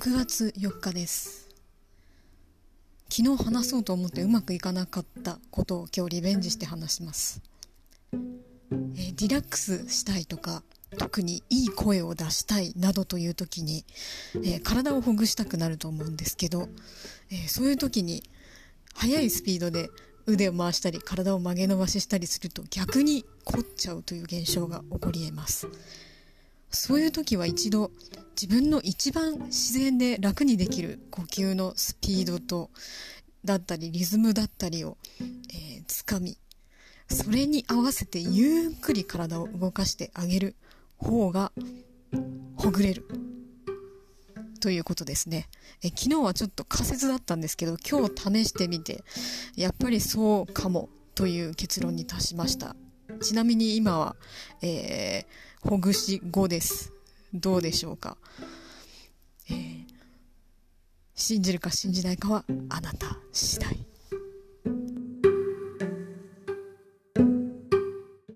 6月4日です。昨日話そうと思ってうまくいかなかったことを今日リベンジして話します、え、リラックスしたいとか特にいい声を出したいなどという時に、えー、体をほぐしたくなると思うんですけど、えー、そういう時に速いスピードで腕を回したり体を曲げ伸ばししたりすると逆に凝っちゃうという現象が起こり得ます。そういう時は一度自分の一番自然で楽にできる呼吸のスピードとだったりリズムだったりを、えー、つかみそれに合わせてゆっくり体を動かしてあげる方がほぐれる。ということですね。え昨日はちょっと仮説だったんですけど今日試してみてやっぱりそうかもという結論に達しました。ちなみに今は、えー、ほぐし後です。どうでしょうか？えー、信じるか信じないかはあなた次第。